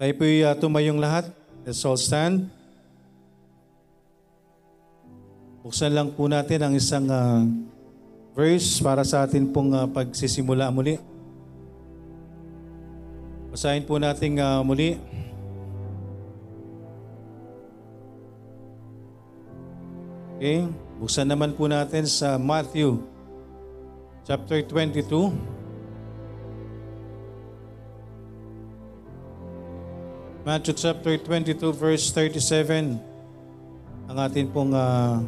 Tayo po'y uh, tumayong lahat. Let's all stand. Buksan lang po natin ang isang uh, verse para sa atin pong uh, pagsisimula muli. Basahin po natin uh, muli. Okay, buksan naman po natin sa Matthew chapter 22. Matthew chapter 22 verse 37 ang atin pong uh,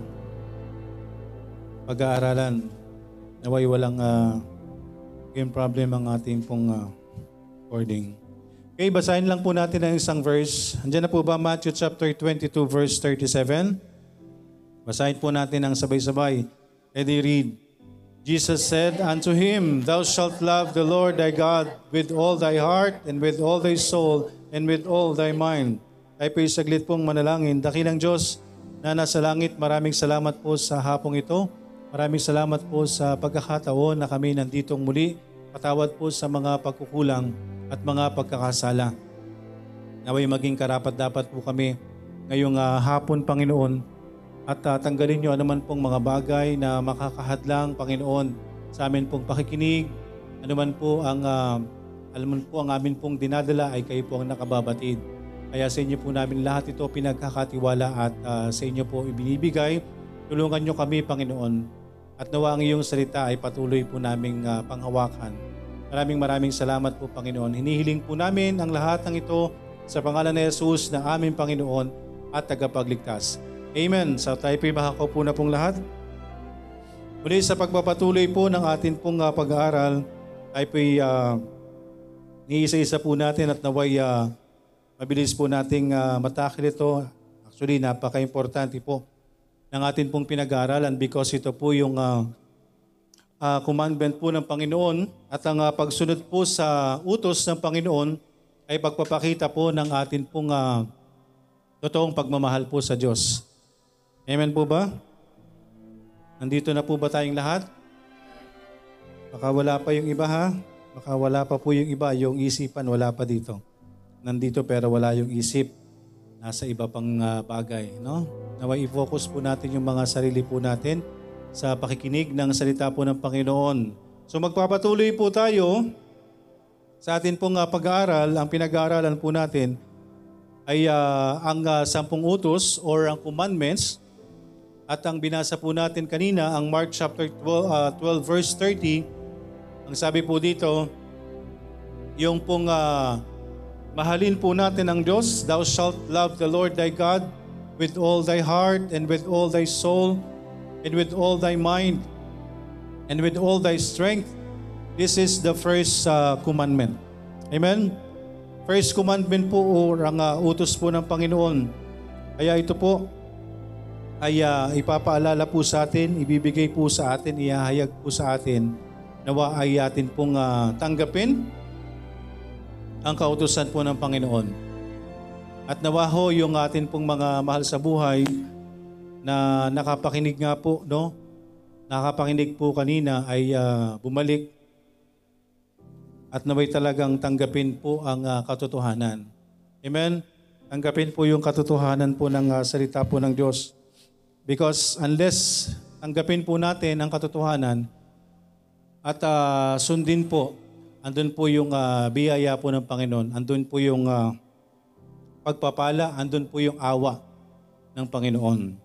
pag-aaralan. Naway walang uh, game problem ang ating pong uh, recording. Okay, basahin lang po natin ang isang verse. Andiyan na po ba Matthew chapter 22 verse 37? Basahin po natin ang sabay-sabay. Eddie read. Jesus said unto him, Thou shalt love the Lord thy God with all thy heart and with all thy soul and with all thy mind. Ay po saglit pong manalangin. Dakilang Diyos na nasa langit, maraming salamat po sa hapong ito. Maraming salamat po sa pagkakataon na kami nanditong muli. Patawad po sa mga pagkukulang at mga pagkakasala. Naway maging karapat dapat po kami ngayong uh, hapon, Panginoon, at uh, tanggalin niyo anuman pong mga bagay na makakahadlang, Panginoon, sa amin pong pakikinig, anuman po ang uh, alam mo po, ang amin pong dinadala ay kayo po ang nakababatid. Kaya sa inyo po namin lahat ito pinagkakatiwala at uh, sa inyo po ibinibigay. Tulungan nyo kami, Panginoon. At nawa ang iyong salita ay patuloy po naming uh, panghawakan. Maraming maraming salamat po, Panginoon. Hinihiling po namin ang lahat ng ito sa pangalan ni Jesus na aming Panginoon at tagapagligtas. Amen. Sa tayo po makakaupo na pong lahat. Muli sa pagpapatuloy po ng atin pong uh, pag-aaral ay po uh, Niisa-isa po natin at naway uh, mabilis po nating uh, matakil ito. Actually, napaka-importante po ng atin pong pinag-aaralan because ito po yung uh, uh, commandment po ng Panginoon at ang uh, pagsunod po sa utos ng Panginoon ay pagpapakita po ng atin pong uh, totoong pagmamahal po sa Diyos. Amen po ba? Nandito na po ba tayong lahat? Baka wala pa yung iba ha? Baka wala pa po yung iba, yung isipan wala pa dito. Nandito pero wala yung isip. Nasa iba pang uh, bagay. No? Naway i-focus po natin yung mga sarili po natin sa pakikinig ng salita po ng Panginoon. So magpapatuloy po tayo sa atin pong uh, pag-aaral. Ang pinag-aaralan po natin ay uh, ang uh, sampung utos or ang commandments at ang binasa po natin kanina, ang Mark chapter 12, uh, 12 verse 30, ang sabi po dito, yung pong uh, mahalin po natin ang Diyos, Thou shalt love the Lord thy God with all thy heart and with all thy soul and with all thy mind and with all thy strength. This is the first uh, commandment. Amen? First commandment po o ang uh, utos po ng Panginoon. Kaya ito po ay uh, ipapaalala po sa atin, ibibigay po sa atin, ihahayag po sa atin nawa ay atin pong uh, tanggapin ang kautusan po ng Panginoon. At nawa ho yung atin pong mga mahal sa buhay na nakapakinig nga po, no? Nakapakinig po kanina ay uh, bumalik at naway talagang tanggapin po ang uh, katotohanan. Amen? Tanggapin po yung katotohanan po ng uh, salita po ng Diyos. Because unless tanggapin po natin ang katotohanan, at uh, sundin po, andun po yung uh, biyaya po ng Panginoon, andun po yung uh, pagpapala, andun po yung awa ng Panginoon.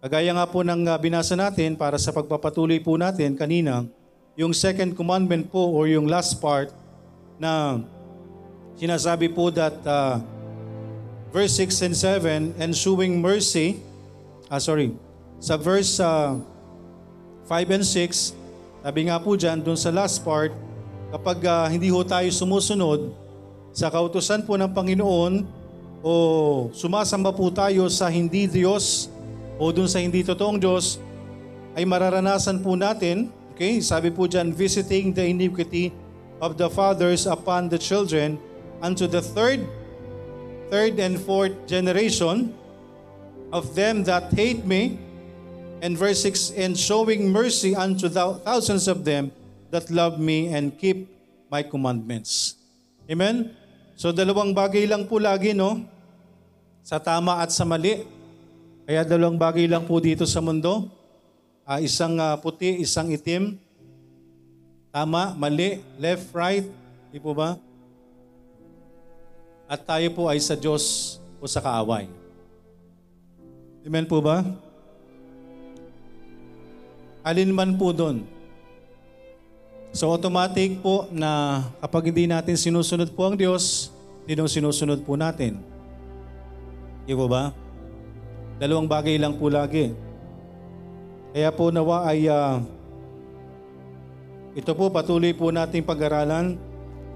Kagaya nga po ng uh, binasa natin para sa pagpapatuloy po natin kanina, yung second commandment po or yung last part na sinasabi po that uh, verse 6 and 7, ensuing mercy, ah sorry, sa verse uh, 5 and 6, sabi nga po dyan, dun sa last part, kapag uh, hindi ho tayo sumusunod sa kautosan po ng Panginoon o sumasamba po tayo sa hindi Diyos o dun sa hindi totoong Diyos, ay mararanasan po natin, okay, sabi po dyan, visiting the iniquity of the fathers upon the children unto the third, third and fourth generation of them that hate me, And verse 6, And showing mercy unto thousands of them that love me and keep my commandments. Amen? So dalawang bagay lang po lagi, no? Sa tama at sa mali. Kaya dalawang bagay lang po dito sa mundo. Ah, isang ah, puti, isang itim. Tama, mali, left, right. Di po ba? At tayo po ay sa Diyos o sa kaaway. Amen po ba? Alin man po doon. So automatic po na kapag hindi natin sinusunod po ang Diyos, sino sinusunod po natin? Di po ba? Dalawang bagay lang po lagi. Kaya po nawa ay ah, ito po patuloy po nating pag-aralan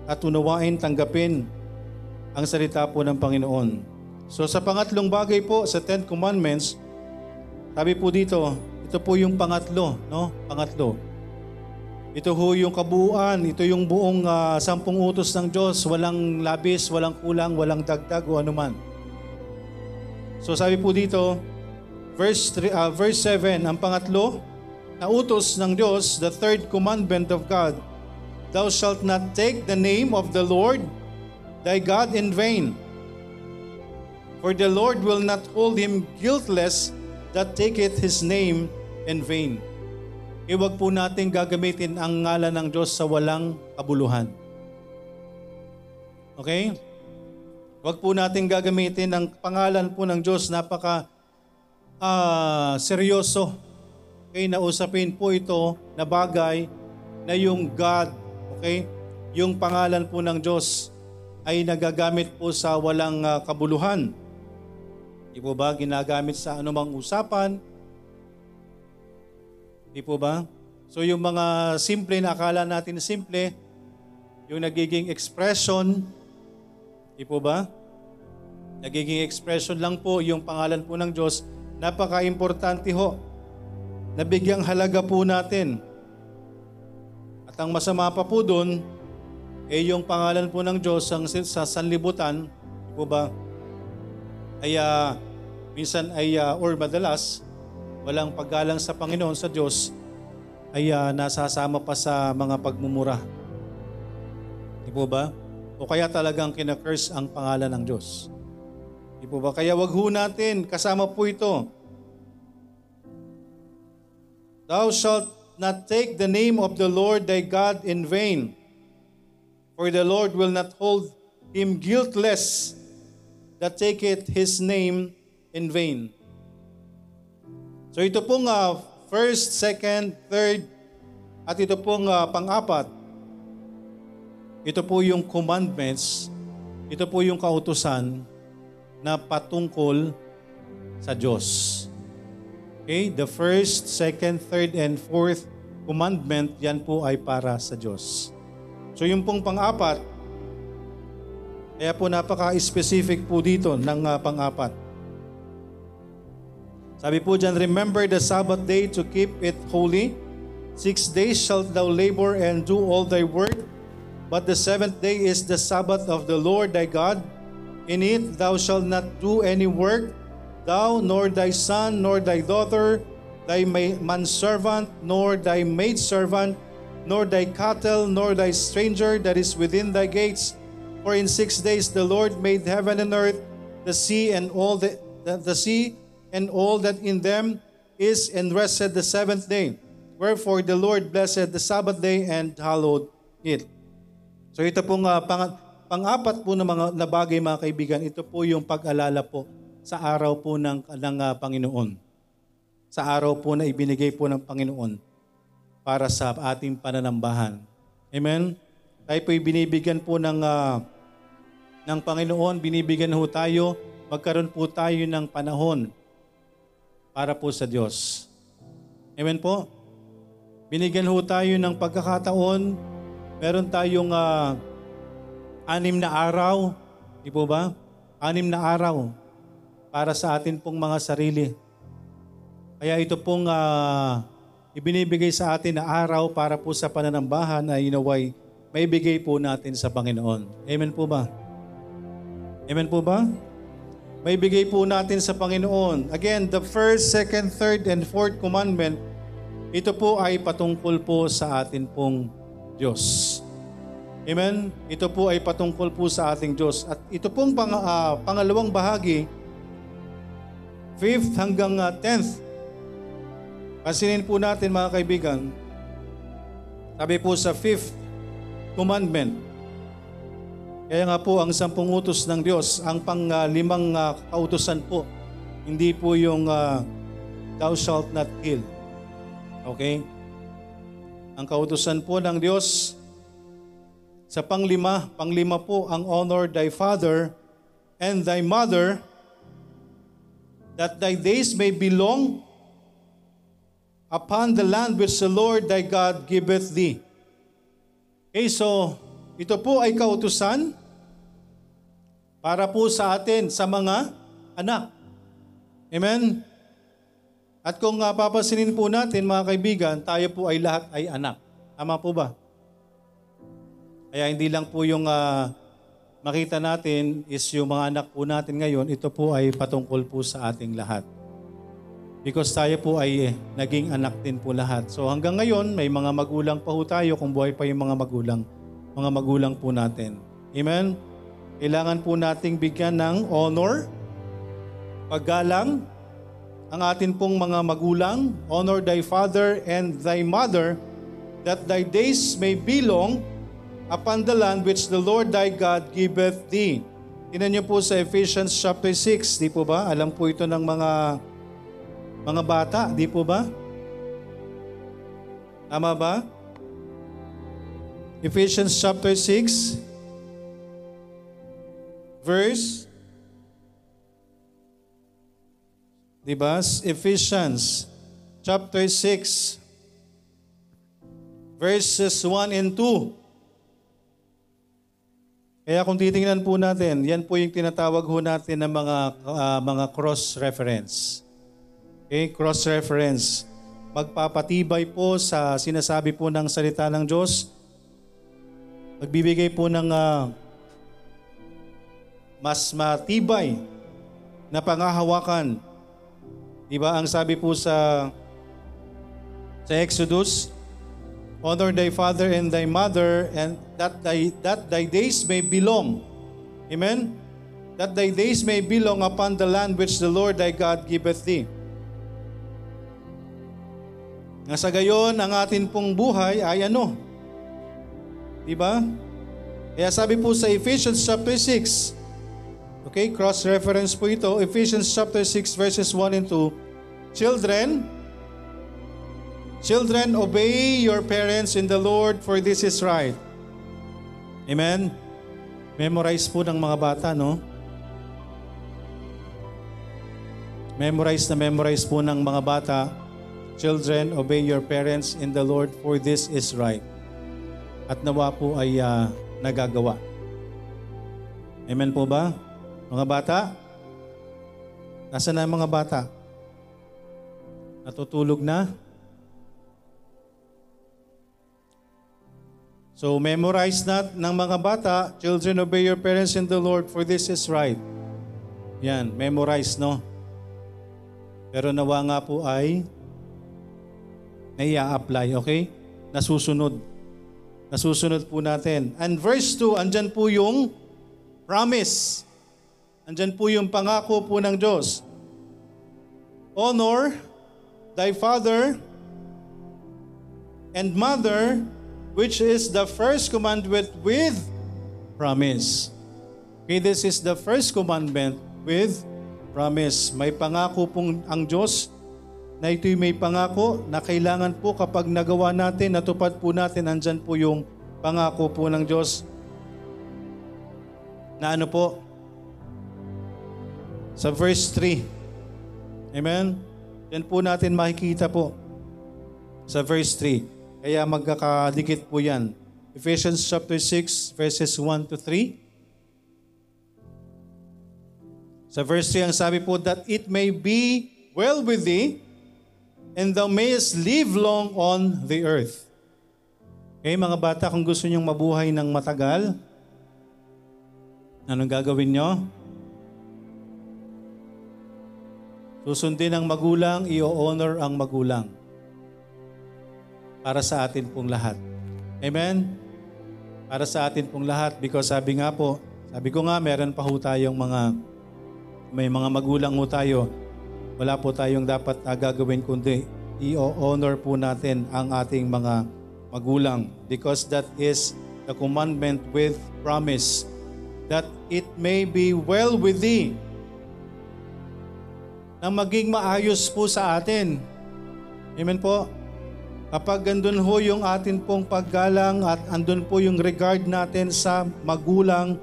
at unawain tanggapin ang salita po ng Panginoon. So sa pangatlong bagay po sa Ten Commandments, sabi po dito, ito po yung pangatlo, no? Pangatlo. Ito ho yung kabuuan, ito yung buong ah, sampung utos ng Diyos, walang labis, walang kulang, walang dagdag o anuman. So sabi po dito, verse, 3, ah, verse 7, ang pangatlo, na utos ng Diyos, the third commandment of God, Thou shalt not take the name of the Lord thy God in vain. For the Lord will not hold him guiltless that taketh his name in vain. Iwag po natin gagamitin ang ngalan ng Diyos sa walang kabuluhan. Okay? Huwag po natin gagamitin ang pangalan po ng Diyos napaka ah, seryoso. Okay, nausapin po ito na bagay na yung God, okay, yung pangalan po ng Diyos ay nagagamit po sa walang ah, kabuluhan. Di po ba ginagamit sa anumang usapan? Di po ba? So yung mga simple na akala natin simple, yung nagiging expression, di po ba? Nagiging expression lang po yung pangalan po ng Diyos. Napaka-importante ho. Nabigyang halaga po natin. At ang masama pa po doon, eh yung pangalan po ng Diyos ang sa sanlibutan, di po ba? Ay ah, minsan ay ah, or madalas walang paggalang sa Panginoon sa Diyos ay ah, nasasama pa sa mga pagmumura. Di po ba? O kaya talagang kinakurse ang pangalan ng Diyos. Di po ba? Kaya wag ho natin, kasama po ito. Thou shalt not take the name of the Lord thy God in vain, for the Lord will not hold him guiltless that taketh his name in vain. So ito pong uh, first, second, third, at ito pong uh, pang-apat, ito po yung commandments, ito po yung kautusan na patungkol sa Diyos. Okay? The first, second, third, and fourth commandment, yan po ay para sa Diyos. So yung pong pang-apat, kaya po napaka-specific po dito ng uh, pang-apat. Sabi po dyan, Remember the Sabbath day to keep it holy. Six days shalt thou labor and do all thy work. But the seventh day is the Sabbath of the Lord thy God. In it thou shalt not do any work, thou, nor thy son, nor thy daughter, thy manservant, nor thy maidservant, nor thy cattle, nor thy stranger that is within thy gates. For in six days the Lord made heaven and earth, the sea and all the, the, the sea and all that in them is, and rested the seventh day. Wherefore the Lord blessed the Sabbath day and hallowed it. So ito pong uh, pang, pang-apat po na mga na bagay mga kaibigan, ito po yung pag-alala po sa araw po ng, ng uh, Panginoon. Sa araw po na ibinigay po ng Panginoon para sa ating pananambahan. Amen? Tayo po binibigyan po ng, uh, ng Panginoon, binibigyan ho tayo, magkaroon po tayo ng panahon para po sa Diyos. Amen po? Binigyan ho tayo ng pagkakataon, meron tayong uh, anim na araw, di po ba? Anim na araw para sa atin pong mga sarili. Kaya ito pong uh, ibinibigay sa atin na araw para po sa pananambahan ay inaway may bigay po natin sa Panginoon. Amen po ba? Amen po ba? May bigay po natin sa Panginoon. Again, the first, second, third, and fourth commandment, ito po ay patungkol po sa atin pong Diyos. Amen? Ito po ay patungkol po sa ating Diyos. At ito pong pang, ah, pangalawang bahagi, 5th hanggang ah, 10th. Pansinin po natin mga kaibigan, sabi po sa 5th commandment, kaya nga po ang sampung utos ng Diyos, ang pang ah, limang ah, kautusan po, hindi po yung ah, thou shalt not kill. Okay? Ang kautusan po ng Diyos, sa panglima, panglima po ang honor thy father and thy mother, that thy days may belong upon the land which the Lord thy God giveth thee. Okay, so ito po ay kautusan para po sa atin, sa mga anak. Amen? At kung uh, papasinin po natin mga kaibigan, tayo po ay lahat ay anak. Tama po ba? Kaya hindi lang po yung ah, makita natin is yung mga anak po natin ngayon, ito po ay patungkol po sa ating lahat. Because tayo po ay eh, naging anak din po lahat. So hanggang ngayon, may mga magulang pa po tayo kung buhay pa yung mga magulang. Mga magulang po natin. Amen? Kailangan po nating bigyan ng honor, paggalang, ang atin pong mga magulang, honor thy father and thy mother, that thy days may belong upon the land which the Lord thy God giveth thee. Tinan niyo po sa Ephesians chapter 6, di po ba? Alam po ito ng mga mga bata, di po ba? Tama ba? Ephesians chapter 6 verse Di ba? Ephesians chapter 6 verses 1 and 2. Kaya kung titingnan po natin, yan po yung tinatawag ho natin ng mga ah, mga cross reference. Okay, cross reference. Magpapatibay po sa sinasabi po ng salita ng Diyos. Magbibigay po ng ah, mas matibay na pangahawakan. Di ba ang sabi po sa sa Exodus, Honor thy father and thy mother, and that thy, that thy days may belong. Amen? That thy days may belong upon the land which the Lord thy God giveth thee. Nga sa gayon, ang atin pong buhay ay ano? Di ba? Kaya sabi po sa Ephesians chapter 6, okay, cross-reference po ito, Ephesians chapter 6 verses 1 and 2, Children, Children, obey your parents in the Lord, for this is right. Amen? Memorize po ng mga bata, no? Memorize na memorize po ng mga bata. Children, obey your parents in the Lord, for this is right. At nawa po ay ah, nagagawa. Amen po ba? Mga bata? Nasaan na ang mga bata? Natutulog na? So memorize na ng mga bata, children obey your parents in the Lord for this is right. Yan, memorize no. Pero nawa nga po ay nai-apply, okay? Nasusunod. Nasusunod po natin. And verse 2, andyan po yung promise. Andyan po yung pangako po ng Diyos. Honor thy father and mother which is the first commandment with promise. Okay, this is the first commandment with promise. May pangako pong ang Diyos na ito'y may pangako na kailangan po kapag nagawa natin, natupad po natin, andyan po yung pangako po ng Diyos na ano po? Sa verse 3. Amen? Yan po natin makikita po sa verse 3. Kaya magkakadikit po yan. Ephesians chapter 6 verses 1 to 3. Sa verse 3 ang sabi po, that it may be well with thee, and thou mayest live long on the earth. Okay, mga bata, kung gusto nyong mabuhay ng matagal, anong gagawin nyo? Susundin ang magulang, i-honor ang magulang para sa atin pong lahat. Amen? para sa atin pong lahat because sabi nga po, sabi ko nga meron pa ho tayong mga may mga magulang ho tayo. Wala po tayong dapat uh, gagawin kundi i-honor po natin ang ating mga magulang because that is the commandment with promise that it may be well with thee na maging maayos po sa atin. Amen po. Kapag andun ho yung atin pong paggalang at andun po yung regard natin sa magulang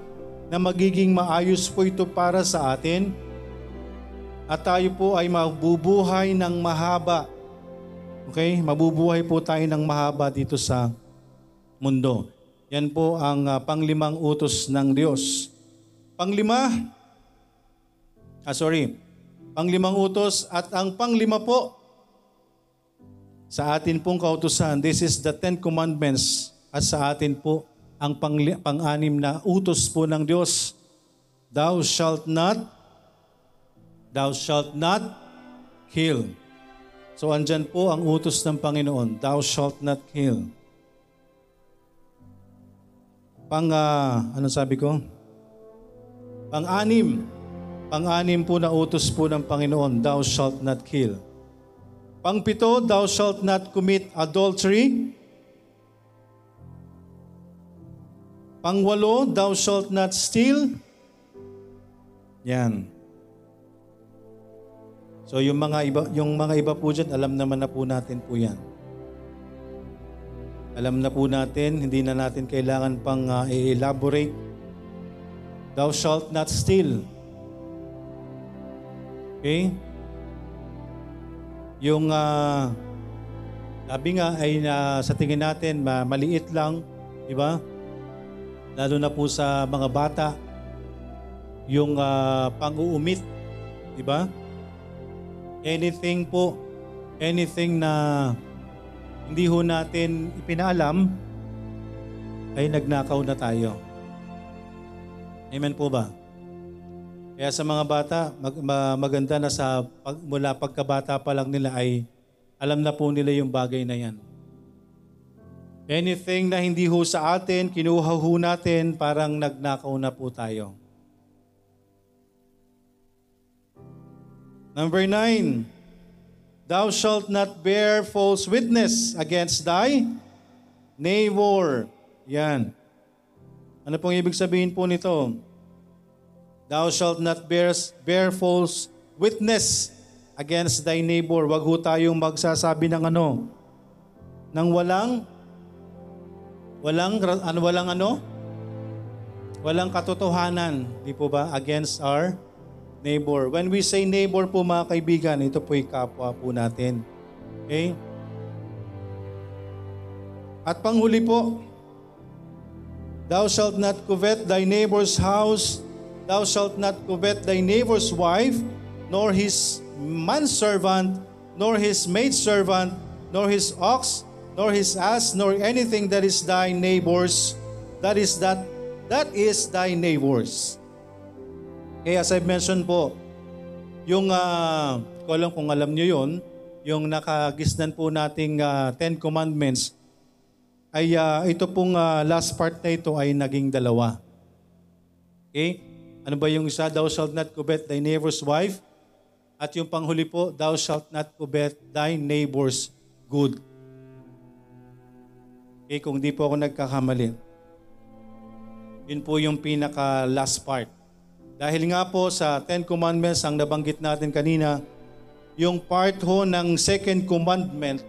na magiging maayos po ito para sa atin at tayo po ay mabubuhay ng mahaba. Okay? Mabubuhay po tayo ng mahaba dito sa mundo. Yan po ang uh, panglimang utos ng Diyos. Panglima, ah sorry, panglimang utos at ang panglima po, sa atin pong kautusan, this is the Ten Commandments at sa atin po ang pang, pang-anim na utos po ng Diyos. Thou shalt not, thou shalt not kill. So andyan po ang utos ng Panginoon, thou shalt not kill. Pang, uh, ano sabi ko? Pang-anim. Pang-anim po na utos po ng Panginoon, thou shalt not kill. Pangpito, thou shalt not commit adultery. Pangwalo, thou shalt not steal. Yan. So yung mga iba yung mga iba po diyan, alam naman na po natin po 'yan. Alam na po natin, hindi na natin kailangan pang uh, i-elaborate. Thou shalt not steal. Okay? Yung uh, sabi nga ay uh, sa tingin natin ma- maliit lang, di ba? Lalo na po sa mga bata, yung uh, pang-uumit, di ba? Anything po, anything na hindi ho natin ipinaalam, ay nagnakaw na tayo. Amen po ba? Kaya sa mga bata, mag, maganda na sa pag, mula pagkabata pa lang nila ay alam na po nila yung bagay na yan. Anything na hindi ho sa atin, kinuha ho natin, parang nagnakaw na po tayo. Number nine, Thou shalt not bear false witness against thy neighbor. Yan. Ano pong ibig sabihin po nito? Thou shalt not bear, bear false witness against thy neighbor. Wag ho tayong magsasabi ng ano, ng walang, walang, ano, walang ano? Walang katotohanan, di po ba, against our neighbor. When we say neighbor po mga kaibigan, ito po yung kapwa po natin. Okay? At panghuli po, Thou shalt not covet thy neighbor's house, Thou shalt not covet thy neighbor's wife, nor his manservant, nor his maidservant, nor his ox, nor his ass, nor anything that is thy neighbor's. That is that that is thy neighbor's. Okay, as I mentioned po, yung uh, ko alam kung alam niyo yon, yung nakagisnan po nating uh, Ten Commandments, ay uh, ito pong uh, last part na ito ay naging dalawa. Okay? Ano ba yung isa? Thou shalt not covet thy neighbor's wife. At yung panghuli po, thou shalt not covet thy neighbor's good. Okay, kung di po ako nagkakamali. Yun po yung pinaka last part. Dahil nga po sa Ten Commandments ang nabanggit natin kanina, yung part ho ng second commandment,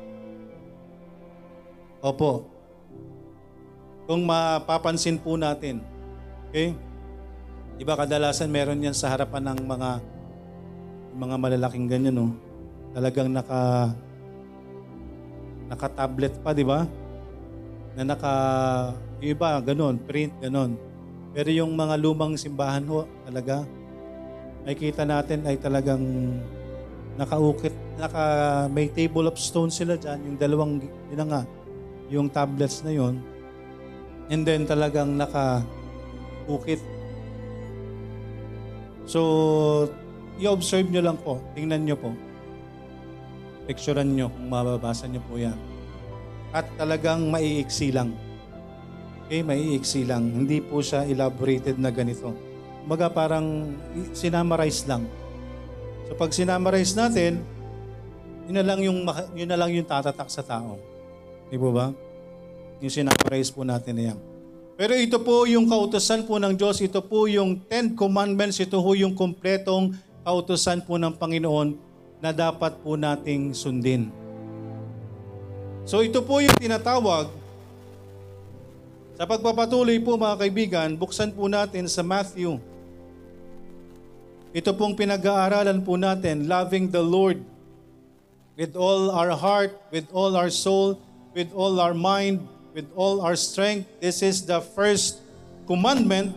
opo, kung mapapansin po natin, okay, Iba kadalasan meron yan sa harapan ng mga mga malalaking ganyan, no? Talagang naka naka-tablet pa, di ba? Na naka iba ganun, print ganun. Pero yung mga lumang simbahan ho, talaga may kita natin ay talagang nakaukit, naka may table of stone sila diyan, yung dalawang yun nga, yung tablets na yon. And then talagang naka ukit So, i-observe nyo lang po. Tingnan nyo po. Picturean nyo kung mababasa nyo po yan. At talagang maiiksi lang. Okay, maiiksi lang. Hindi po siya elaborated na ganito. Kumbaga parang sinamarize lang. So pag sinamarize natin, yun na lang yung, yun na lang yung tatatak sa tao. Di po ba? Yung sinamarize po natin na yan. Pero ito po yung kautosan po ng Diyos, ito po yung Ten Commandments, ito po yung kompletong kautosan po ng Panginoon na dapat po nating sundin. So ito po yung tinatawag sa pagpapatuloy po mga kaibigan, buksan po natin sa Matthew. Ito pong pinag-aaralan po natin, loving the Lord with all our heart, with all our soul, with all our mind, with all our strength. This is the first commandment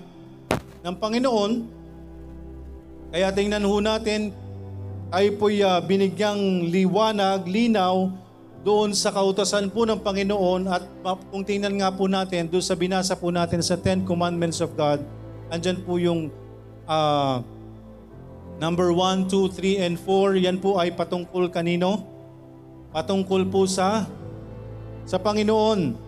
ng Panginoon. Kaya tingnan ho natin, tayo po'y uh, binigyang liwanag, linaw, doon sa kautosan po ng Panginoon at kung tingnan nga po natin, doon sa binasa po natin sa Ten Commandments of God, andyan po yung uh, number 1, 2, 3, and 4. Yan po ay patungkol kanino? Patungkol po sa sa Panginoon.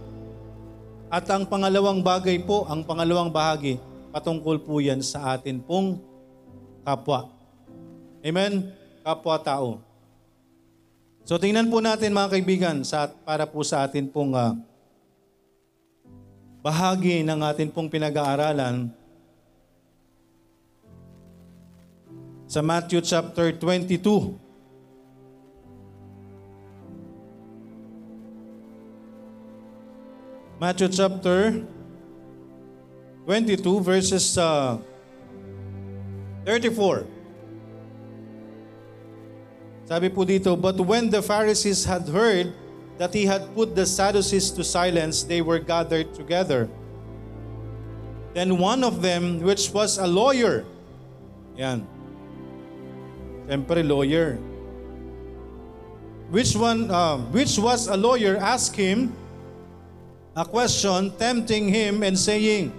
At ang pangalawang bagay po, ang pangalawang bahagi, patungkol po yan sa atin pong kapwa. Amen? Kapwa-tao. So tingnan po natin mga kaibigan sa, para po sa atin pong uh, bahagi ng atin pong pinag-aaralan sa Matthew chapter 22. Matthew chapter 22 verses uh, 34. Sabi po dito, But when the Pharisees had heard that he had put the Sadducees to silence, they were gathered together. Then one of them, which was a lawyer, yan, siyempre lawyer, which one, uh, which was a lawyer, asked him a question, tempting him and saying,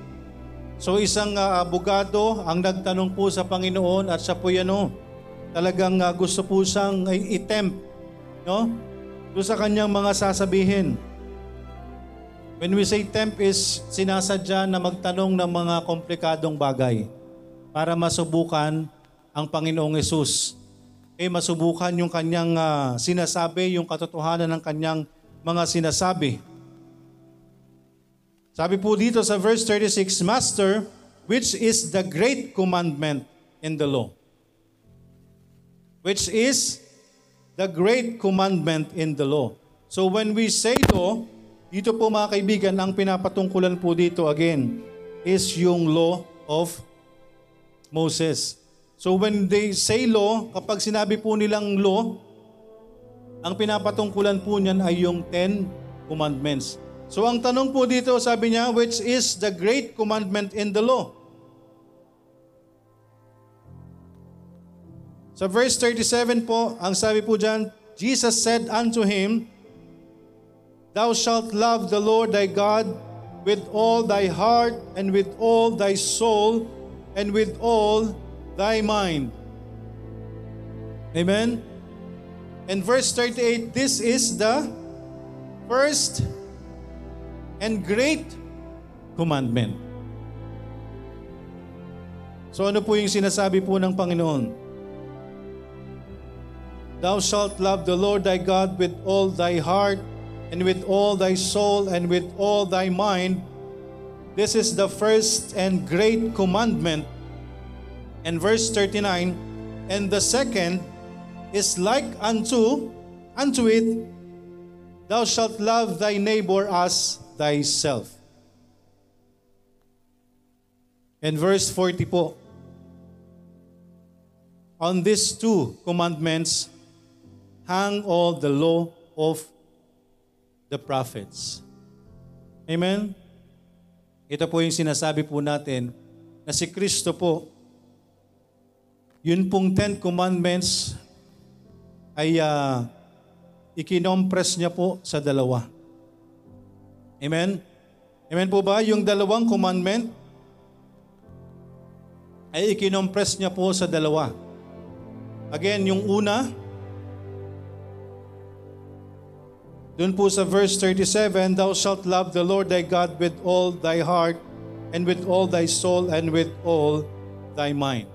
So isang uh, abogado ang nagtanong po sa Panginoon at siya po yan o, talagang uh, gusto po siyang i-tempt, no? Doon sa kanyang mga sasabihin. When we say tempt is sinasadya na magtanong ng mga komplikadong bagay para masubukan ang Panginoong Yesus. Eh masubukan yung kanyang uh, sinasabi, yung katotohanan ng kanyang mga sinasabi. Sabi po dito sa verse 36, Master, which is the great commandment in the law? which is the great commandment in the law. So when we say law, dito po mga kaibigan, ang pinapatungkulan po dito again is yung law of Moses. So when they say law, kapag sinabi po nilang law, ang pinapatungkulan po niyan ay yung Ten Commandments. So ang tanong po dito, sabi niya, which is the great commandment in the law? Sa verse 37 po, ang sabi po dyan, Jesus said unto him, Thou shalt love the Lord thy God with all thy heart and with all thy soul and with all thy mind. Amen? And verse 38, this is the first and great commandment. So ano po yung sinasabi po ng Panginoon? Thou shalt love the Lord thy God with all thy heart, and with all thy soul, and with all thy mind. This is the first and great commandment. And verse 39, and the second is like unto, unto it, thou shalt love thy neighbor as thyself. And verse 40 po, on these two commandments hang all the law of the prophets. Amen? Ito po yung sinasabi po natin na si Kristo po, yun pong Ten Commandments ay uh, ikinompress niya po sa dalawa. Amen? Amen po ba? Yung dalawang commandment ay ikinompress niya po sa dalawa. Again, yung una, Doon po sa verse 37, Thou shalt love the Lord thy God with all thy heart, and with all thy soul, and with all thy mind.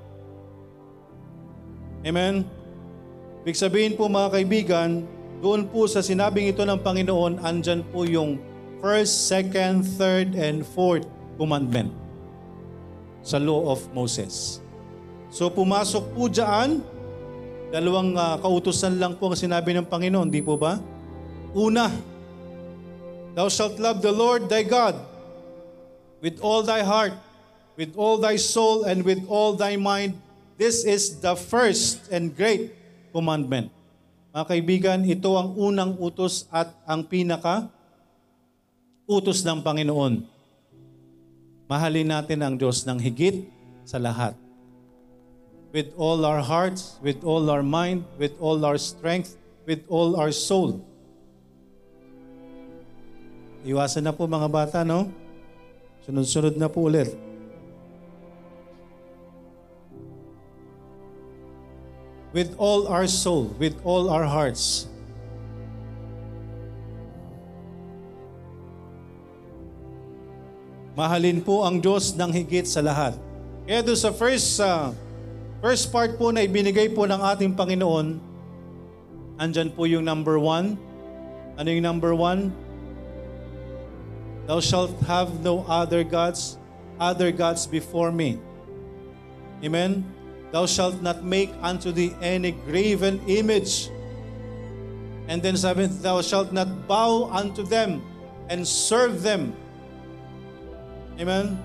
Amen? Ibig sabihin po mga kaibigan, doon po sa sinabing ito ng Panginoon, andyan po yung first, second, third, and fourth commandment sa law of Moses. So pumasok po dyan, dalawang uh, kautusan lang po ang sinabi ng Panginoon, di po ba? Una, Thou shalt love the Lord thy God with all thy heart, with all thy soul, and with all thy mind. This is the first and great commandment. Mga kaibigan, ito ang unang utos at ang pinaka utos ng Panginoon. Mahalin natin ang Diyos ng higit sa lahat. With all our hearts, with all our mind, with all our strength, with all our soul. Iwasan na po mga bata, no? Sunod-sunod na po ulit. With all our soul, with all our hearts. Mahalin po ang Diyos ng higit sa lahat. Kaya doon sa first, uh, first part po na ibinigay po ng ating Panginoon, andyan po yung number one. Ano yung number one? Thou shalt have no other gods, other gods before me. Amen? Thou shalt not make unto thee any graven image. And then sabi, thou shalt not bow unto them and serve them. Amen?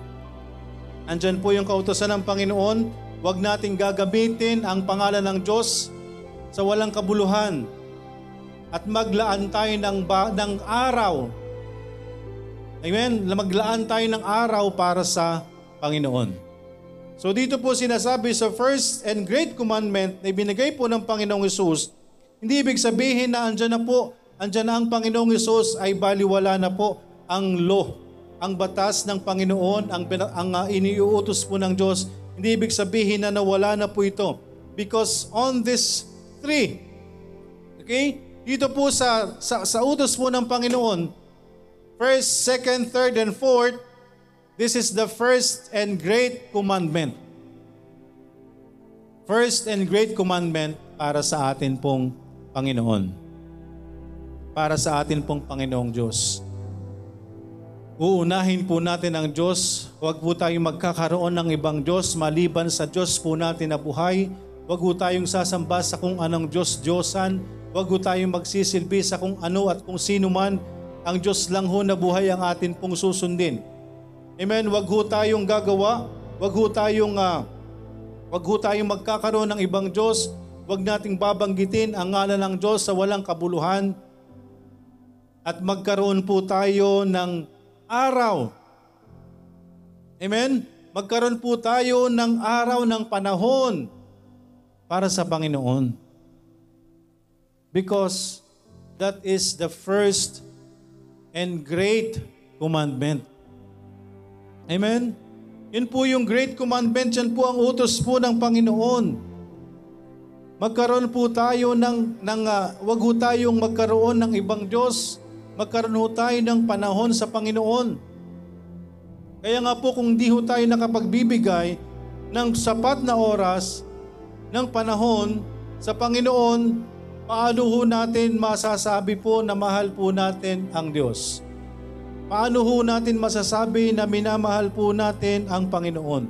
Andyan po yung kautosan ng Panginoon, huwag nating gagamitin ang pangalan ng Diyos sa walang kabuluhan at maglaan tayo ng, ba- ng araw Amen? Maglaan tayo ng araw para sa Panginoon. So dito po sinasabi sa first and great commandment na ibinigay po ng Panginoong Isus, hindi ibig sabihin na andyan na po, andyan na ang Panginoong Isus ay baliwala na po ang law, ang batas ng Panginoon, ang, ang uh, iniuutos po ng Diyos. Hindi ibig sabihin na nawala na po ito. Because on this three, okay, dito po sa, sa, sa utos po ng Panginoon, First, second, third, and fourth, this is the first and great commandment. First and great commandment para sa atin pong Panginoon. Para sa atin pong Panginoong Diyos. Uunahin po natin ang Diyos. Huwag po tayong magkakaroon ng ibang Diyos maliban sa Diyos po natin na buhay. Huwag po tayong sasamba sa kung anong Diyos-Diyosan. Huwag po tayong magsisilbi sa kung ano at kung sino man ang Diyos lang ho na buhay ang atin pong susundin. Amen. Wag ho tayong gagawa, wag ho tayong uh, wag ho tayong magkakaroon ng ibang Diyos. Wag nating babanggitin ang ngalan ng Diyos sa walang kabuluhan. At magkaroon po tayo ng araw. Amen. Magkaroon po tayo ng araw ng panahon para sa Panginoon. Because that is the first and great commandment. Amen? Yun po yung great commandment, yan po ang utos po ng Panginoon. Magkaroon po tayo ng, ng uh, wag ho tayong magkaroon ng ibang Diyos. Magkaroon ho tayo ng panahon sa Panginoon. Kaya nga po kung di ho tayo nakapagbibigay ng sapat na oras, ng panahon sa Panginoon, Paano ho natin masasabi po na mahal po natin ang Diyos? Paano ho natin masasabi na minamahal po natin ang Panginoon?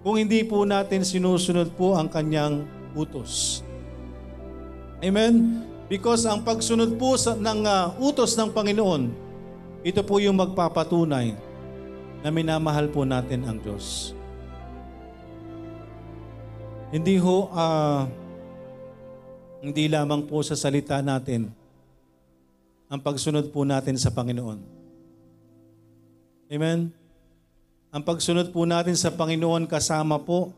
Kung hindi po natin sinusunod po ang kanyang utos. Amen? Because ang pagsunod po sa, ng uh, utos ng Panginoon, ito po yung magpapatunay na minamahal po natin ang Diyos. Hindi ho uh, hindi lamang po sa salita natin ang pagsunod po natin sa Panginoon. Amen? Ang pagsunod po natin sa Panginoon kasama po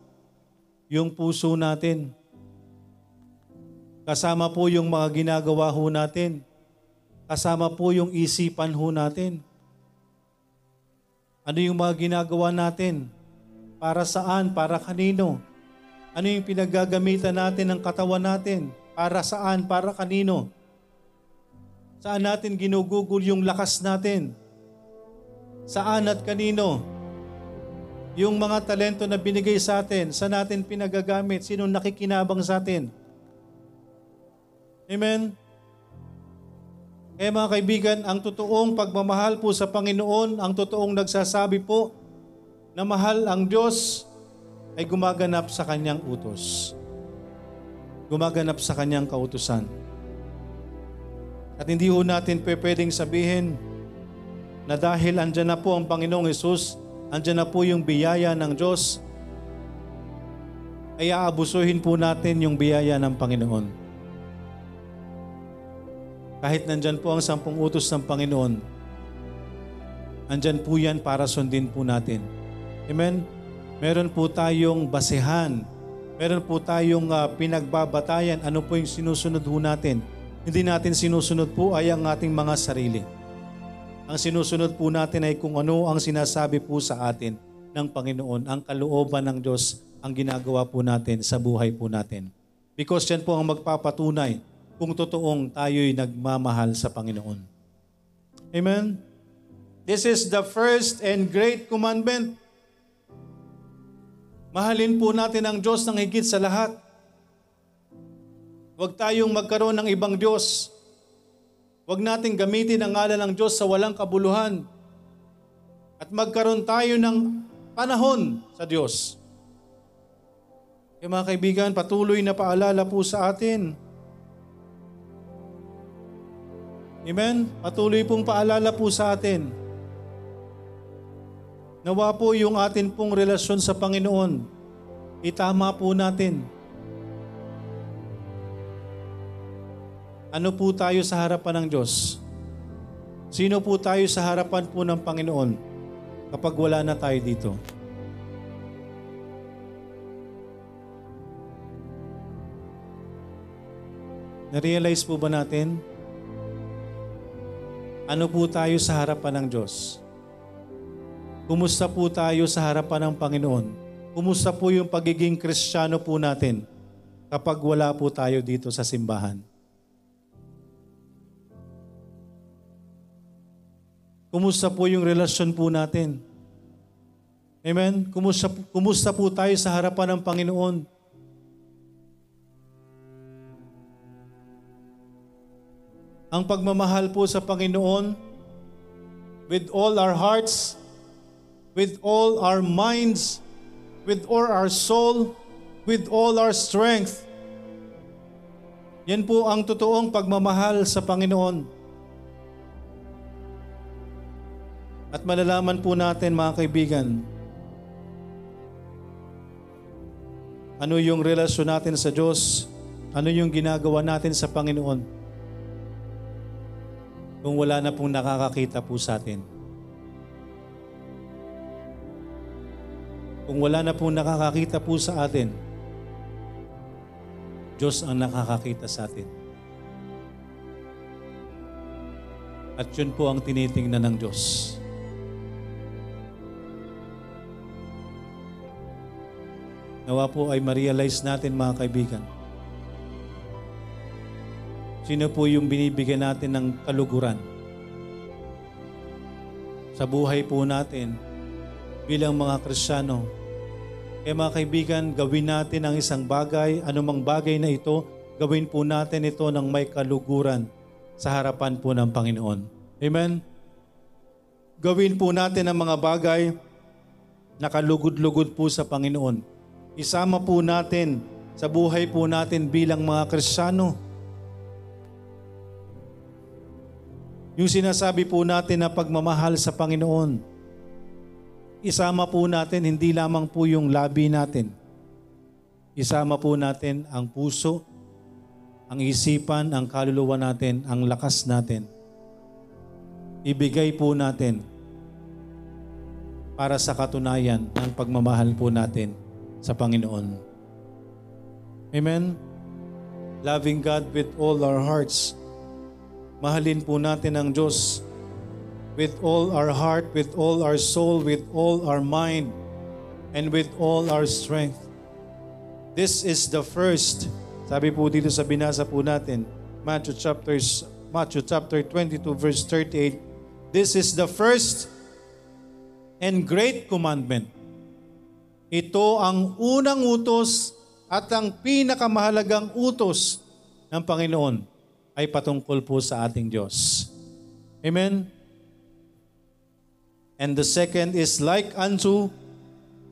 yung puso natin. Kasama po yung mga ginagawa ho natin. Kasama po yung isipan ho natin. Ano yung mga ginagawa natin? Para saan? Para kanino? Ano yung pinaggagamitan natin ng katawan natin? Para saan? Para kanino? Saan natin ginugugol yung lakas natin? Saan at kanino? Yung mga talento na binigay sa atin, saan natin pinagagamit? Sino nakikinabang sa atin? Amen? Kaya mga kaibigan, ang totoong pagmamahal po sa Panginoon, ang totoong nagsasabi po na mahal ang Diyos ay gumaganap sa kanyang utos. Gumaganap sa kanyang kautusan. At hindi ho natin pwedeng sabihin na dahil andyan na po ang Panginoong Yesus, andyan na po yung biyaya ng Diyos, ay aabusuhin po natin yung biyaya ng Panginoon. Kahit nandyan po ang sampung utos ng Panginoon, andyan po yan para sundin po natin. Amen? Meron po tayong basehan. Meron po tayong uh, pinagbabatayan. Ano po yung sinusunod po natin? Hindi natin sinusunod po ay ang ating mga sarili. Ang sinusunod po natin ay kung ano ang sinasabi po sa atin ng Panginoon, ang kalooban ng Diyos ang ginagawa po natin sa buhay po natin. Because yan po ang magpapatunay kung totoong tayo'y nagmamahal sa Panginoon. Amen? This is the first and great commandment. Mahalin po natin ang Diyos ng higit sa lahat. Huwag tayong magkaroon ng ibang Diyos. Huwag nating gamitin ang ngalan ng Diyos sa walang kabuluhan. At magkaroon tayo ng panahon sa Diyos. Kaya mga kaibigan, patuloy na paalala po sa atin. Amen? Patuloy pong paalala po sa atin. Nawa po yung atin pong relasyon sa Panginoon. Itama po natin. Ano po tayo sa harapan ng Diyos? Sino po tayo sa harapan po ng Panginoon kapag wala na tayo dito? Na-realize po ba natin? Ano po tayo sa harapan ng Diyos? Kumusta po tayo sa harapan ng Panginoon? Kumusta po yung pagiging kristyano po natin kapag wala po tayo dito sa simbahan? Kumusta po yung relasyon po natin? Amen? Kumusta, kumusta po tayo sa harapan ng Panginoon? Ang pagmamahal po sa Panginoon with all our hearts, with all our minds, with all our soul, with all our strength. Yan po ang totoong pagmamahal sa Panginoon. At malalaman po natin mga kaibigan, ano yung relasyon natin sa Diyos, ano yung ginagawa natin sa Panginoon kung wala na pong nakakakita po sa atin. Kung wala na pong nakakakita po sa atin, Diyos ang nakakakita sa atin. At yun po ang tinitingnan ng Diyos. Nawa po ay ma-realize natin mga kaibigan. Sino po yung binibigyan natin ng kaluguran? Sa buhay po natin bilang mga Kristiyano. Kaya mga kaibigan, gawin natin ang isang bagay, anumang bagay na ito, gawin po natin ito ng may kaluguran sa harapan po ng Panginoon. Amen? Gawin po natin ang mga bagay na kalugod-lugod po sa Panginoon Isama po natin sa buhay po natin bilang mga Kristiyano. Yung sinasabi po natin na pagmamahal sa Panginoon, isama po natin hindi lamang po yung labi natin. Isama po natin ang puso, ang isipan, ang kaluluwa natin, ang lakas natin. Ibigay po natin para sa katunayan ng pagmamahal po natin sa Panginoon. Amen? Loving God with all our hearts. Mahalin po natin ang Diyos with all our heart, with all our soul, with all our mind, and with all our strength. This is the first, sabi po dito sa binasa po natin, Matthew chapters Matthew chapter 22 verse 38, This is the first and great commandment. Ito ang unang utos at ang pinakamahalagang utos ng Panginoon ay patungkol po sa ating Diyos. Amen? And the second is like unto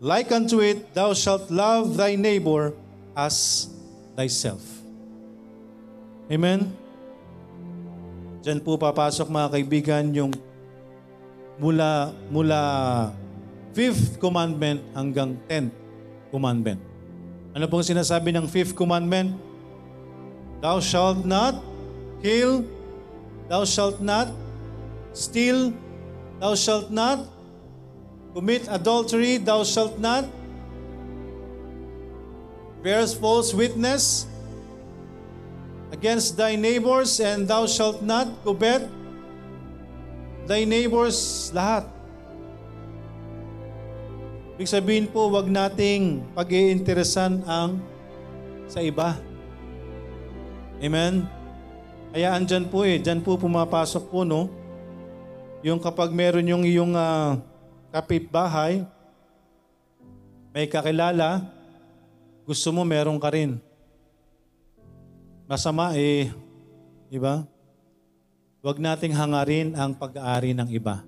like unto it thou shalt love thy neighbor as thyself. Amen. Diyan po papasok mga kaibigan yung mula mula fifth commandment hanggang tenth commandment. Ano pong sinasabi ng fifth commandment? Thou shalt not kill, thou shalt not steal, thou shalt not commit adultery, thou shalt not bear false witness against thy neighbors, and thou shalt not covet thy neighbors lahat. Ibig sabihin po, wag nating pag-iinteresan ang sa iba. Amen? Kaya andyan po eh, dyan po pumapasok po no, yung kapag meron yung iyong uh, kapitbahay, may kakilala, gusto mo meron ka rin. Masama eh, di ba? Huwag nating hangarin ang pag-aari ng iba.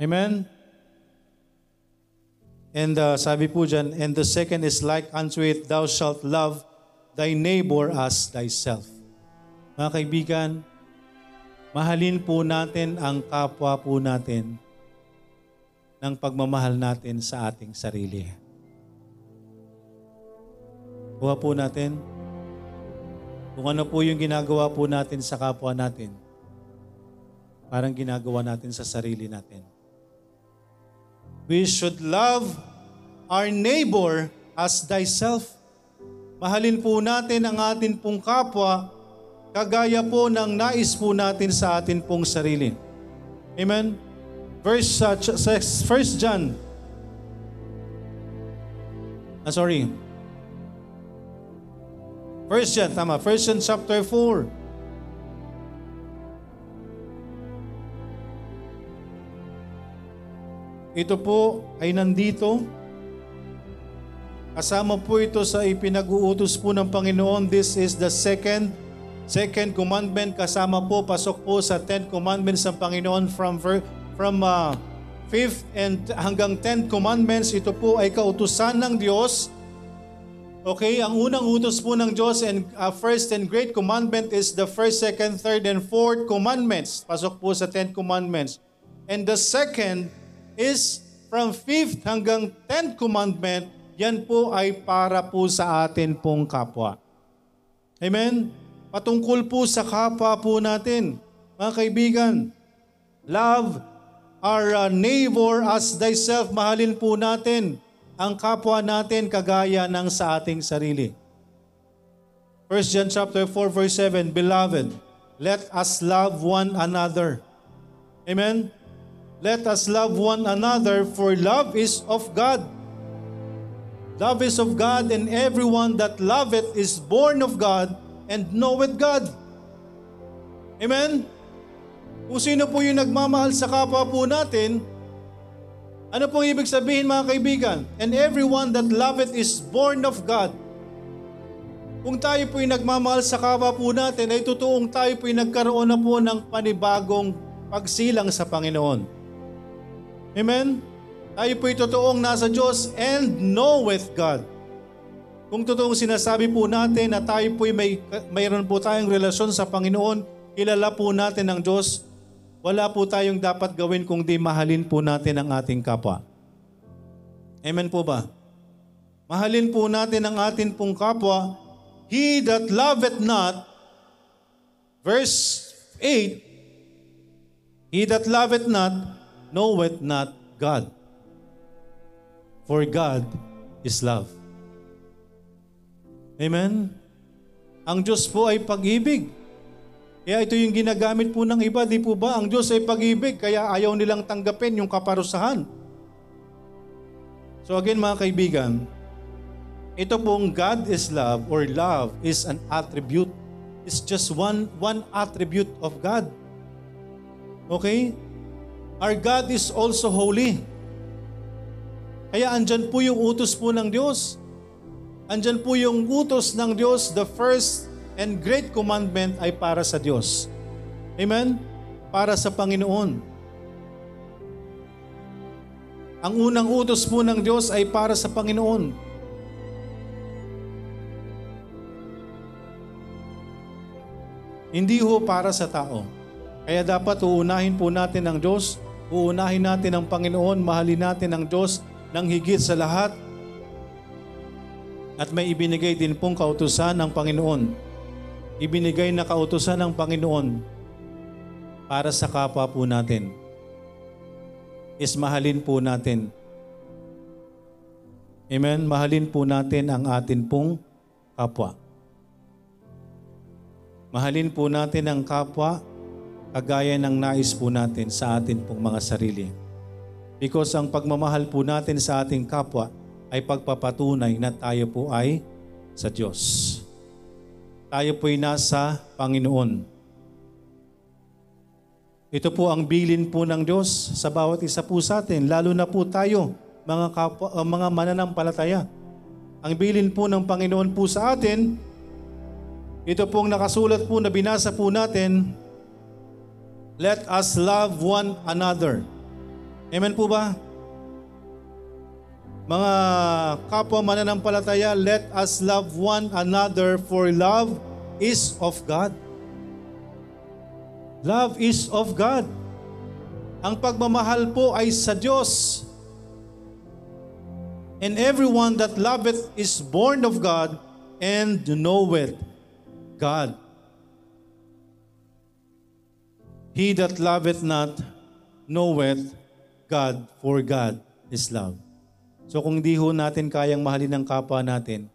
Amen? And uh, sabi po dyan, and the second is like unto it, thou shalt love thy neighbor as thyself. Mga kaibigan, mahalin po natin ang kapwa po natin ng pagmamahal natin sa ating sarili. Kuha po natin kung ano po yung ginagawa po natin sa kapwa natin. Parang ginagawa natin sa sarili natin. We should love our neighbor as thyself. Mahalin po natin ang atin pong kapwa kagaya po ng nais po natin sa atin pong sarili. Amen? Verse, uh, 1 John. Ah, sorry. 1 John, tama. 1 John chapter 4. Ito po ay nandito. Kasama po ito sa ipinag-uutos po ng Panginoon. This is the second second commandment. Kasama po, pasok po sa 10 commandments ng Panginoon from, from uh, fifth and hanggang 10 commandments. Ito po ay kautusan ng Diyos. Okay, ang unang utos po ng Diyos and uh, first and great commandment is the first, second, third, and fourth commandments. Pasok po sa 10 commandments. And the second is from 5th hanggang 10th commandment, yan po ay para po sa atin pong kapwa. Amen? Patungkol po sa kapwa po natin. Mga kaibigan, love our uh, neighbor as thyself. Mahalin po natin ang kapwa natin kagaya ng sa ating sarili. 1 John chapter 4 verse 7, Beloved, let us love one another. Amen? Let us love one another, for love is of God. Love is of God, and everyone that loveth is born of God and knoweth God. Amen? Kung sino po yung nagmamahal sa kapwa po natin, ano pong ibig sabihin mga kaibigan? And everyone that loveth is born of God. Kung tayo po yung nagmamahal sa kapwa po natin, ay totoong tayo po yung nagkaroon na po ng panibagong pagsilang sa Panginoon. Amen? Tayo po'y totoong nasa Diyos and knoweth God. Kung totoong sinasabi po natin na tayo po'y may, mayroon po tayong relasyon sa Panginoon, kilala po natin ang Diyos, wala po tayong dapat gawin kung di mahalin po natin ang ating kapwa. Amen po ba? Mahalin po natin ang ating pong kapwa. He that loveth not, verse 8, He that loveth not knoweth not God. For God is love. Amen? Ang Diyos po ay pag-ibig. Kaya ito yung ginagamit po ng iba, di po ba? Ang Diyos ay pag-ibig, kaya ayaw nilang tanggapin yung kaparusahan. So again mga kaibigan, ito pong God is love or love is an attribute is just one, one attribute of God. Okay? Our God is also holy. Kaya andyan po yung utos po ng Diyos. Andyan po yung utos ng Diyos, the first and great commandment ay para sa Diyos. Amen? Para sa Panginoon. Ang unang utos po ng Diyos ay para sa Panginoon. Hindi ho para sa tao. Kaya dapat uunahin po natin ang Diyos, uunahin natin ang Panginoon, mahalin natin ang Diyos ng higit sa lahat. At may ibinigay din pong kautusan ng Panginoon. Ibinigay na kautusan ng Panginoon para sa kapwa po natin. Is mahalin po natin. Amen? Mahalin po natin ang atin pong kapwa. Mahalin po natin ang kapwa kagaya ng nais po natin sa atin pong mga sarili. Because ang pagmamahal po natin sa ating kapwa ay pagpapatunay na tayo po ay sa Diyos. Tayo po ay nasa Panginoon. Ito po ang bilin po ng Diyos sa bawat isa po sa atin, lalo na po tayo, mga, kapwa, uh, mga mananampalataya. Ang bilin po ng Panginoon po sa atin ito pong nakasulat po na binasa po natin, Let us love one another. Amen po ba? Mga kapwa mananampalataya, let us love one another for love is of God. Love is of God. Ang pagmamahal po ay sa Diyos. And everyone that loveth is born of God and knoweth God. He that loveth not knoweth God, for God is love. So kung di ho natin kayang mahalin ang kapwa natin,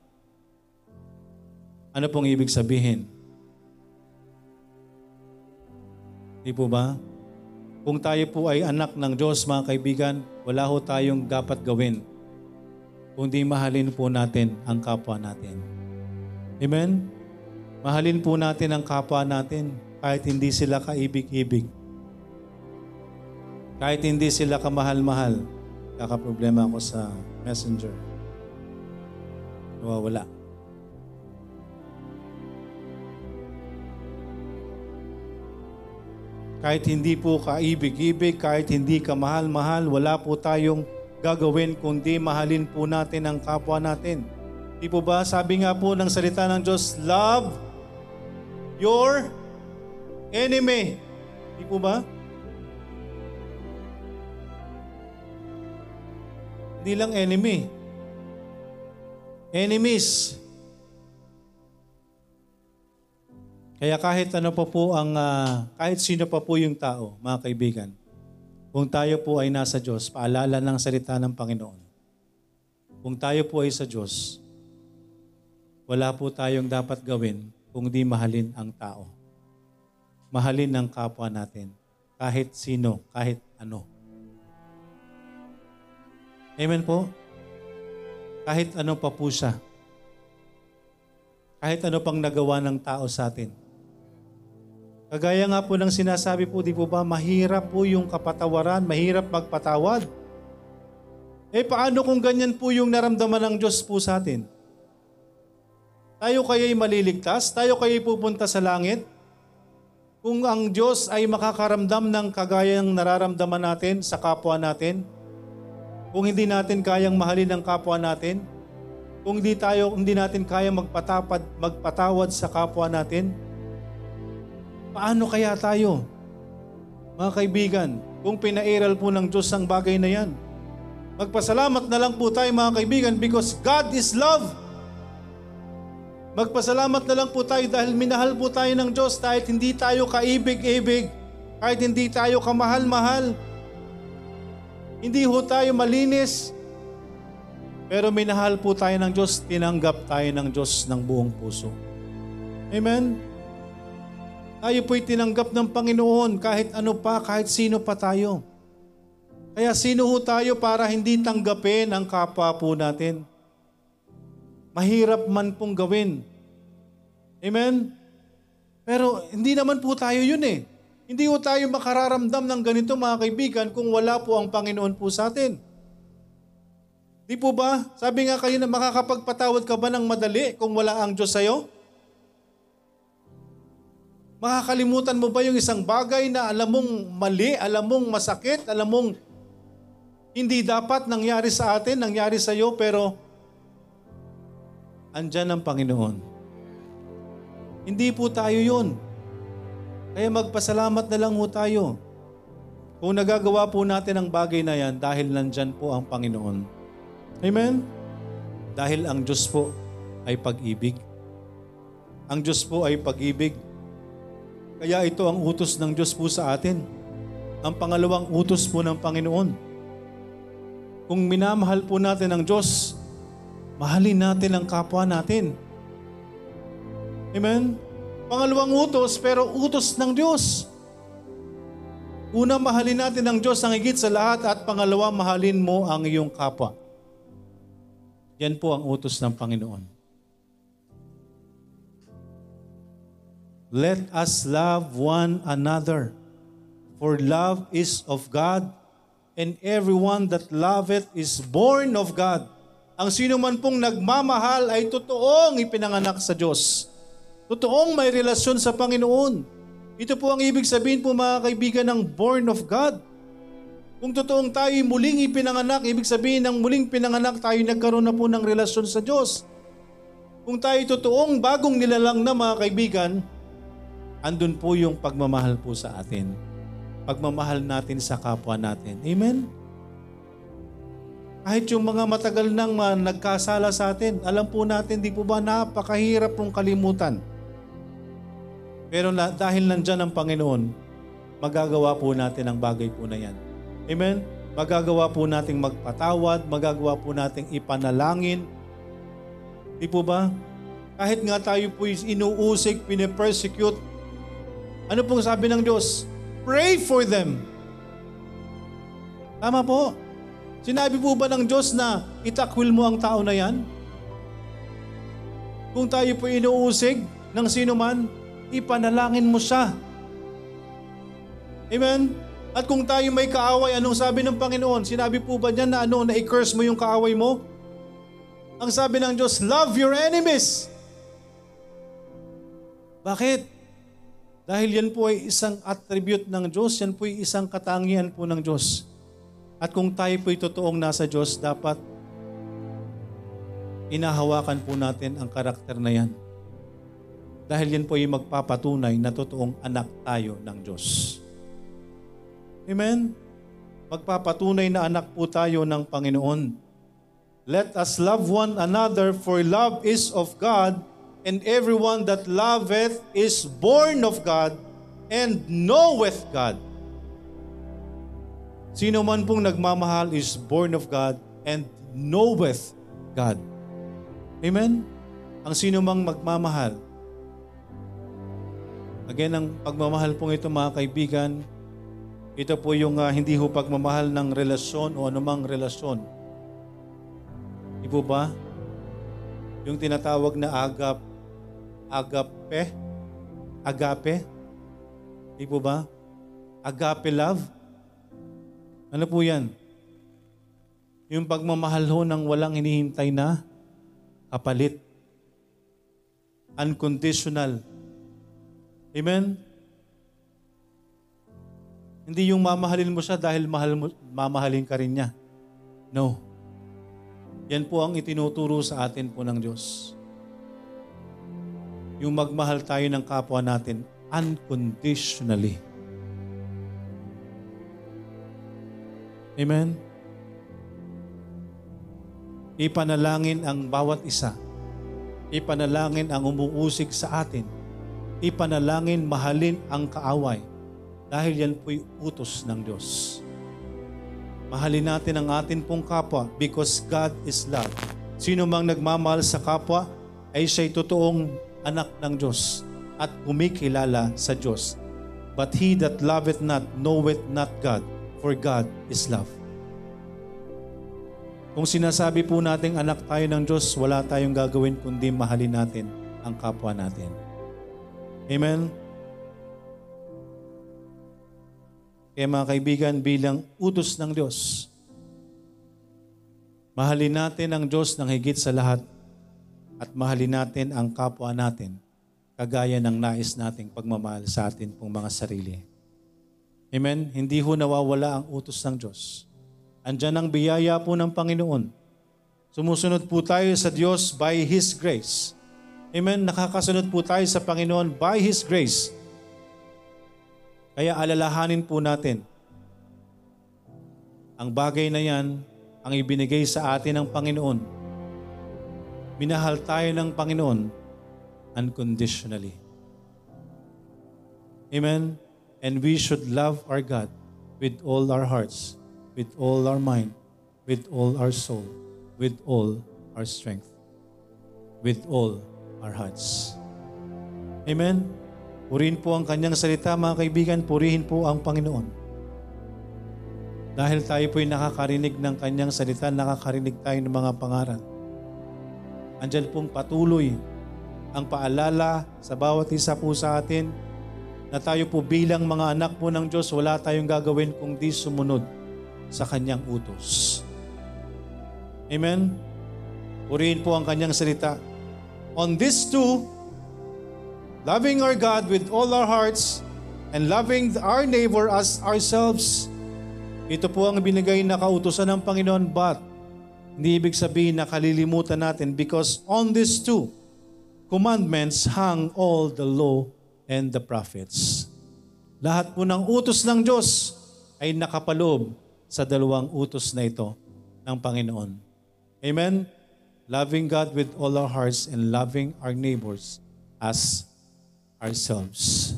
ano pong ibig sabihin? Di po ba? Kung tayo po ay anak ng Diyos, mga kaibigan, wala ho tayong dapat gawin kundi mahalin po natin ang kapwa natin. Amen? Mahalin po natin ang kapwa natin kahit hindi sila kaibig-ibig. Kahit hindi sila kamahal-mahal. Kakaproblema ako sa messenger. Nawawala. Kahit hindi po kaibig-ibig, kahit hindi kamahal-mahal, wala po tayong gagawin kundi mahalin po natin ang kapwa natin. Di po ba? Sabi nga po ng salita ng Diyos, love your enemy. Di po ba? Hindi lang enemy. Enemies. Kaya kahit ano pa po ang, uh, kahit sino pa po yung tao, mga kaibigan, kung tayo po ay nasa Diyos, paalala ng salita ng Panginoon. Kung tayo po ay sa Diyos, wala po tayong dapat gawin kung di mahalin ang tao. Mahalin ang kapwa natin, kahit sino, kahit ano. Amen po? Kahit ano pa po siya. Kahit ano pang nagawa ng tao sa atin. Kagaya nga po ng sinasabi po, di po ba, mahirap po yung kapatawaran, mahirap magpatawad. Eh paano kung ganyan po yung naramdaman ng Diyos po sa atin? Tayo kaya'y maliligtas? Tayo kaya'y pupunta sa langit? Kung ang Diyos ay makakaramdam ng kagayang nararamdaman natin sa kapwa natin, kung hindi natin kayang mahalin ang kapwa natin, kung hindi tayo hindi natin kayang magpatapad, magpatawad sa kapwa natin, paano kaya tayo? Mga kaibigan, kung pinairal po ng Diyos ang bagay na yan, magpasalamat na lang po tayo mga kaibigan because God is love. Magpasalamat na lang po tayo dahil minahal po tayo ng Diyos kahit hindi tayo kaibig-ibig, kahit hindi tayo kamahal-mahal. Hindi ho tayo malinis, pero minahal po tayo ng Diyos, tinanggap tayo ng Diyos ng buong puso. Amen? Tayo po'y tinanggap ng Panginoon kahit ano pa, kahit sino pa tayo. Kaya sino ho tayo para hindi tanggapin ang kapwa po natin? Mahirap man pong gawin. Amen? Pero hindi naman po tayo yun eh. Hindi po tayo makararamdam ng ganito mga kaibigan kung wala po ang Panginoon po sa atin. Di po ba? Sabi nga kayo na makakapagpatawad ka ba ng madali kung wala ang Diyos sa'yo? Makakalimutan mo ba yung isang bagay na alam mong mali, alam mong masakit, alam mong hindi dapat nangyari sa atin, nangyari sa iyo, pero andyan ang Panginoon. Hindi po tayo yun. Kaya magpasalamat na lang po tayo. Kung nagagawa po natin ang bagay na yan dahil nandyan po ang Panginoon. Amen? Dahil ang Diyos po ay pag-ibig. Ang Diyos po ay pag-ibig. Kaya ito ang utos ng Diyos po sa atin. Ang pangalawang utos po ng Panginoon. Kung minamahal po natin ang Diyos, mahalin natin ang kapwa natin. Amen? Pangalawang utos, pero utos ng Diyos. Una, mahalin natin ang Diyos ang higit sa lahat at pangalawa, mahalin mo ang iyong kapwa. Yan po ang utos ng Panginoon. Let us love one another, for love is of God, and everyone that loveth is born of God. Ang sino man pong nagmamahal ay totoong ipinanganak sa Diyos. Totoong may relasyon sa Panginoon. Ito po ang ibig sabihin po mga kaibigan ng born of God. Kung totoong tayo muling ipinanganak, ibig sabihin ng muling pinanganak tayo nagkaroon na po ng relasyon sa Diyos. Kung tayo totoong bagong nilalang na mga kaibigan, andun po yung pagmamahal po sa atin. Pagmamahal natin sa kapwa natin. Amen? Kahit yung mga matagal nang uh, nagkasala sa atin, alam po natin, di po ba napakahirap pong kalimutan pero dahil nandyan ang Panginoon, magagawa po natin ang bagay po na yan. Amen? Magagawa po nating magpatawad, magagawa po nating ipanalangin. Di po ba? Kahit nga tayo po inuusig, pinipersecute, ano pong sabi ng Diyos? Pray for them. Tama po. Sinabi po ba ng Diyos na itakwil mo ang tao na yan? Kung tayo po inuusig ng sino man, ipanalangin mo siya. Amen? At kung tayo may kaaway, anong sabi ng Panginoon? Sinabi po ba niya na ano, na i-curse mo yung kaaway mo? Ang sabi ng Diyos, love your enemies. Bakit? Dahil yan po ay isang attribute ng Diyos, yan po ay isang katangian po ng Diyos. At kung tayo po ay totoong nasa Diyos, dapat inahawakan po natin ang karakter na yan. Dahil yan po yung magpapatunay na totoong anak tayo ng Diyos. Amen? Magpapatunay na anak po tayo ng Panginoon. Let us love one another for love is of God and everyone that loveth is born of God and knoweth God. Sino man pong nagmamahal is born of God and knoweth God. Amen? Ang sino mang magmamahal Again, ang pagmamahal pong ito mga kaibigan, ito po yung uh, hindi ho pagmamahal ng relasyon o anumang relasyon. Di po ba? Yung tinatawag na agap, agape, agape. Di po ba? Agape love. Ano po yan? Yung pagmamahal ho ng walang hinihintay na kapalit. Unconditional Amen? Hindi yung mamahalin mo siya dahil mahal mo, mamahalin ka rin niya. No. Yan po ang itinuturo sa atin po ng Diyos. Yung magmahal tayo ng kapwa natin unconditionally. Amen? Ipanalangin ang bawat isa. Ipanalangin ang umuusig sa atin ipanalangin, mahalin ang kaaway dahil yan po'y utos ng Diyos. Mahalin natin ang atin pong kapwa because God is love. Sino mang nagmamahal sa kapwa ay siya'y totoong anak ng Diyos at kumikilala sa Diyos. But he that loveth not knoweth not God, for God is love. Kung sinasabi po nating anak tayo ng Diyos, wala tayong gagawin kundi mahalin natin ang kapwa natin. Amen? Kaya mga kaibigan, bilang utos ng Diyos, mahalin natin ang Diyos ng higit sa lahat at mahalin natin ang kapwa natin kagaya ng nais nating pagmamahal sa atin pong mga sarili. Amen? Hindi ho nawawala ang utos ng Diyos. Andyan ang biyaya po ng Panginoon. Sumusunod po tayo sa Diyos by His grace. Amen? Nakakasunod po tayo sa Panginoon by His grace. Kaya alalahanin po natin ang bagay na yan ang ibinigay sa atin ng Panginoon. Minahal tayo ng Panginoon unconditionally. Amen? And we should love our God with all our hearts, with all our mind, with all our soul, with all our strength, with all our hearts. Amen? Purihin po ang kanyang salita, mga kaibigan. Purihin po ang Panginoon. Dahil tayo po'y nakakarinig ng kanyang salita, nakakarinig tayo ng mga pangaral. Andyan pong patuloy ang paalala sa bawat isa po sa atin na tayo po bilang mga anak po ng Diyos, wala tayong gagawin kung di sumunod sa kanyang utos. Amen? Purihin po ang kanyang salita. On this too, loving our God with all our hearts and loving our neighbor as ourselves, ito po ang binigay na kautusan ng Panginoon, but hindi ibig sabihin na kalilimutan natin because on this too, commandments hang all the law and the prophets. Lahat po ng utos ng Diyos ay nakapaloob sa dalawang utos na ito ng Panginoon. Amen? Loving God with all our hearts and loving our neighbors as ourselves.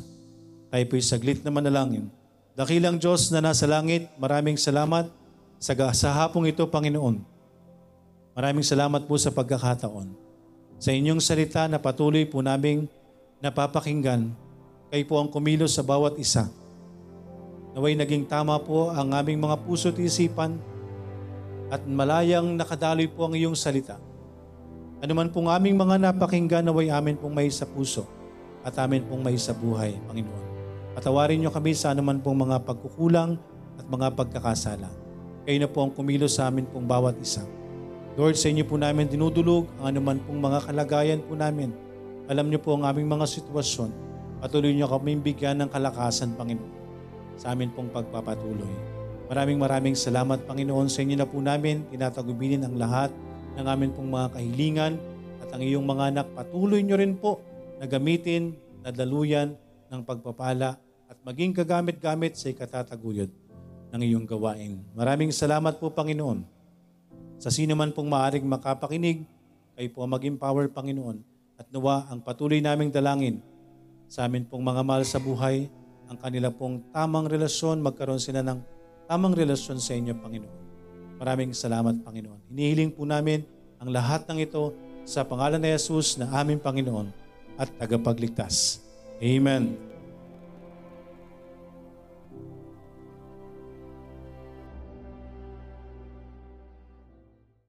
Tayo po'y saglit na manalangin. Dakilang Diyos na nasa langit, maraming salamat sa, sa hapong ito, Panginoon. Maraming salamat po sa pagkakataon. Sa inyong salita na patuloy po naming napapakinggan, kayo po ang kumilos sa bawat isa. Naway naging tama po ang aming mga puso at isipan at malayang nakadaloy po ang iyong salita. Ano man pong aming mga napakinggan, naway amin pong may sa puso at amin pong may sa buhay, Panginoon. Patawarin niyo kami sa anuman pong mga pagkukulang at mga pagkakasala. Kayo na po ang kumilos sa amin pong bawat isa. Lord, sa inyo po namin dinudulog ang anuman pong mga kalagayan po namin. Alam niyo po ang aming mga sitwasyon. Patuloy niyo kami bigyan ng kalakasan, Panginoon, sa amin pong pagpapatuloy. Maraming maraming salamat, Panginoon, sa inyo na po namin. Tinatagubinin ang lahat ng amin pong mga kahilingan at ang iyong mga anak. Patuloy niyo rin po na gamitin, na daluyan ng pagpapala at maging kagamit-gamit sa ikatataguyod ng iyong gawain. Maraming salamat po, Panginoon. Sa sino man pong maaring makapakinig, kayo po maging power, Panginoon. At nawa ang patuloy naming dalangin sa amin pong mga mahal sa buhay, ang kanila pong tamang relasyon, magkaroon sila ng tamang relasyon sa inyo, Panginoon. Maraming salamat, Panginoon. Hinihiling po namin ang lahat ng ito sa pangalan ni Jesus na aming Panginoon at tagapagligtas. Amen.